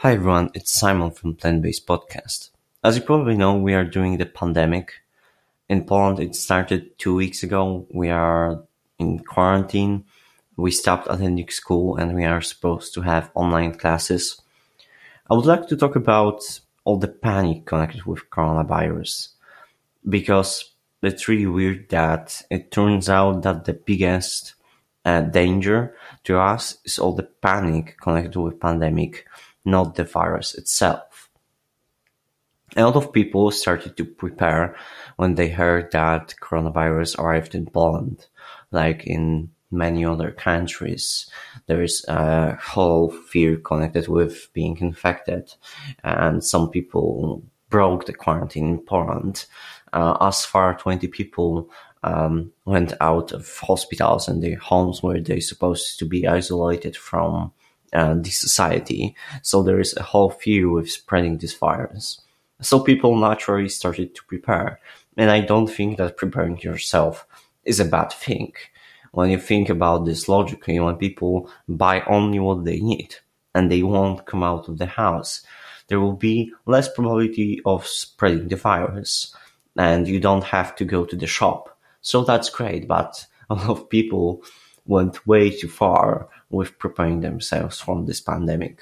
Hi everyone, it's Simon from Plant Based Podcast. As you probably know, we are doing the pandemic. In Poland, it started two weeks ago. We are in quarantine. We stopped attending school and we are supposed to have online classes. I would like to talk about all the panic connected with coronavirus because it's really weird that it turns out that the biggest uh, danger to us is all the panic connected with pandemic, not the virus itself. A lot of people started to prepare when they heard that coronavirus arrived in Poland, like in many other countries. There is a whole fear connected with being infected, and some people broke the quarantine in Poland. Uh, as far 20 people um, went out of hospitals and their homes where they're supposed to be isolated from uh, the society. So there is a whole fear with spreading this virus. So people naturally started to prepare. And I don't think that preparing yourself is a bad thing. When you think about this logically, when people buy only what they need and they won't come out of the house, there will be less probability of spreading the virus and you don't have to go to the shop. So that's great, but a lot of people went way too far with preparing themselves from this pandemic.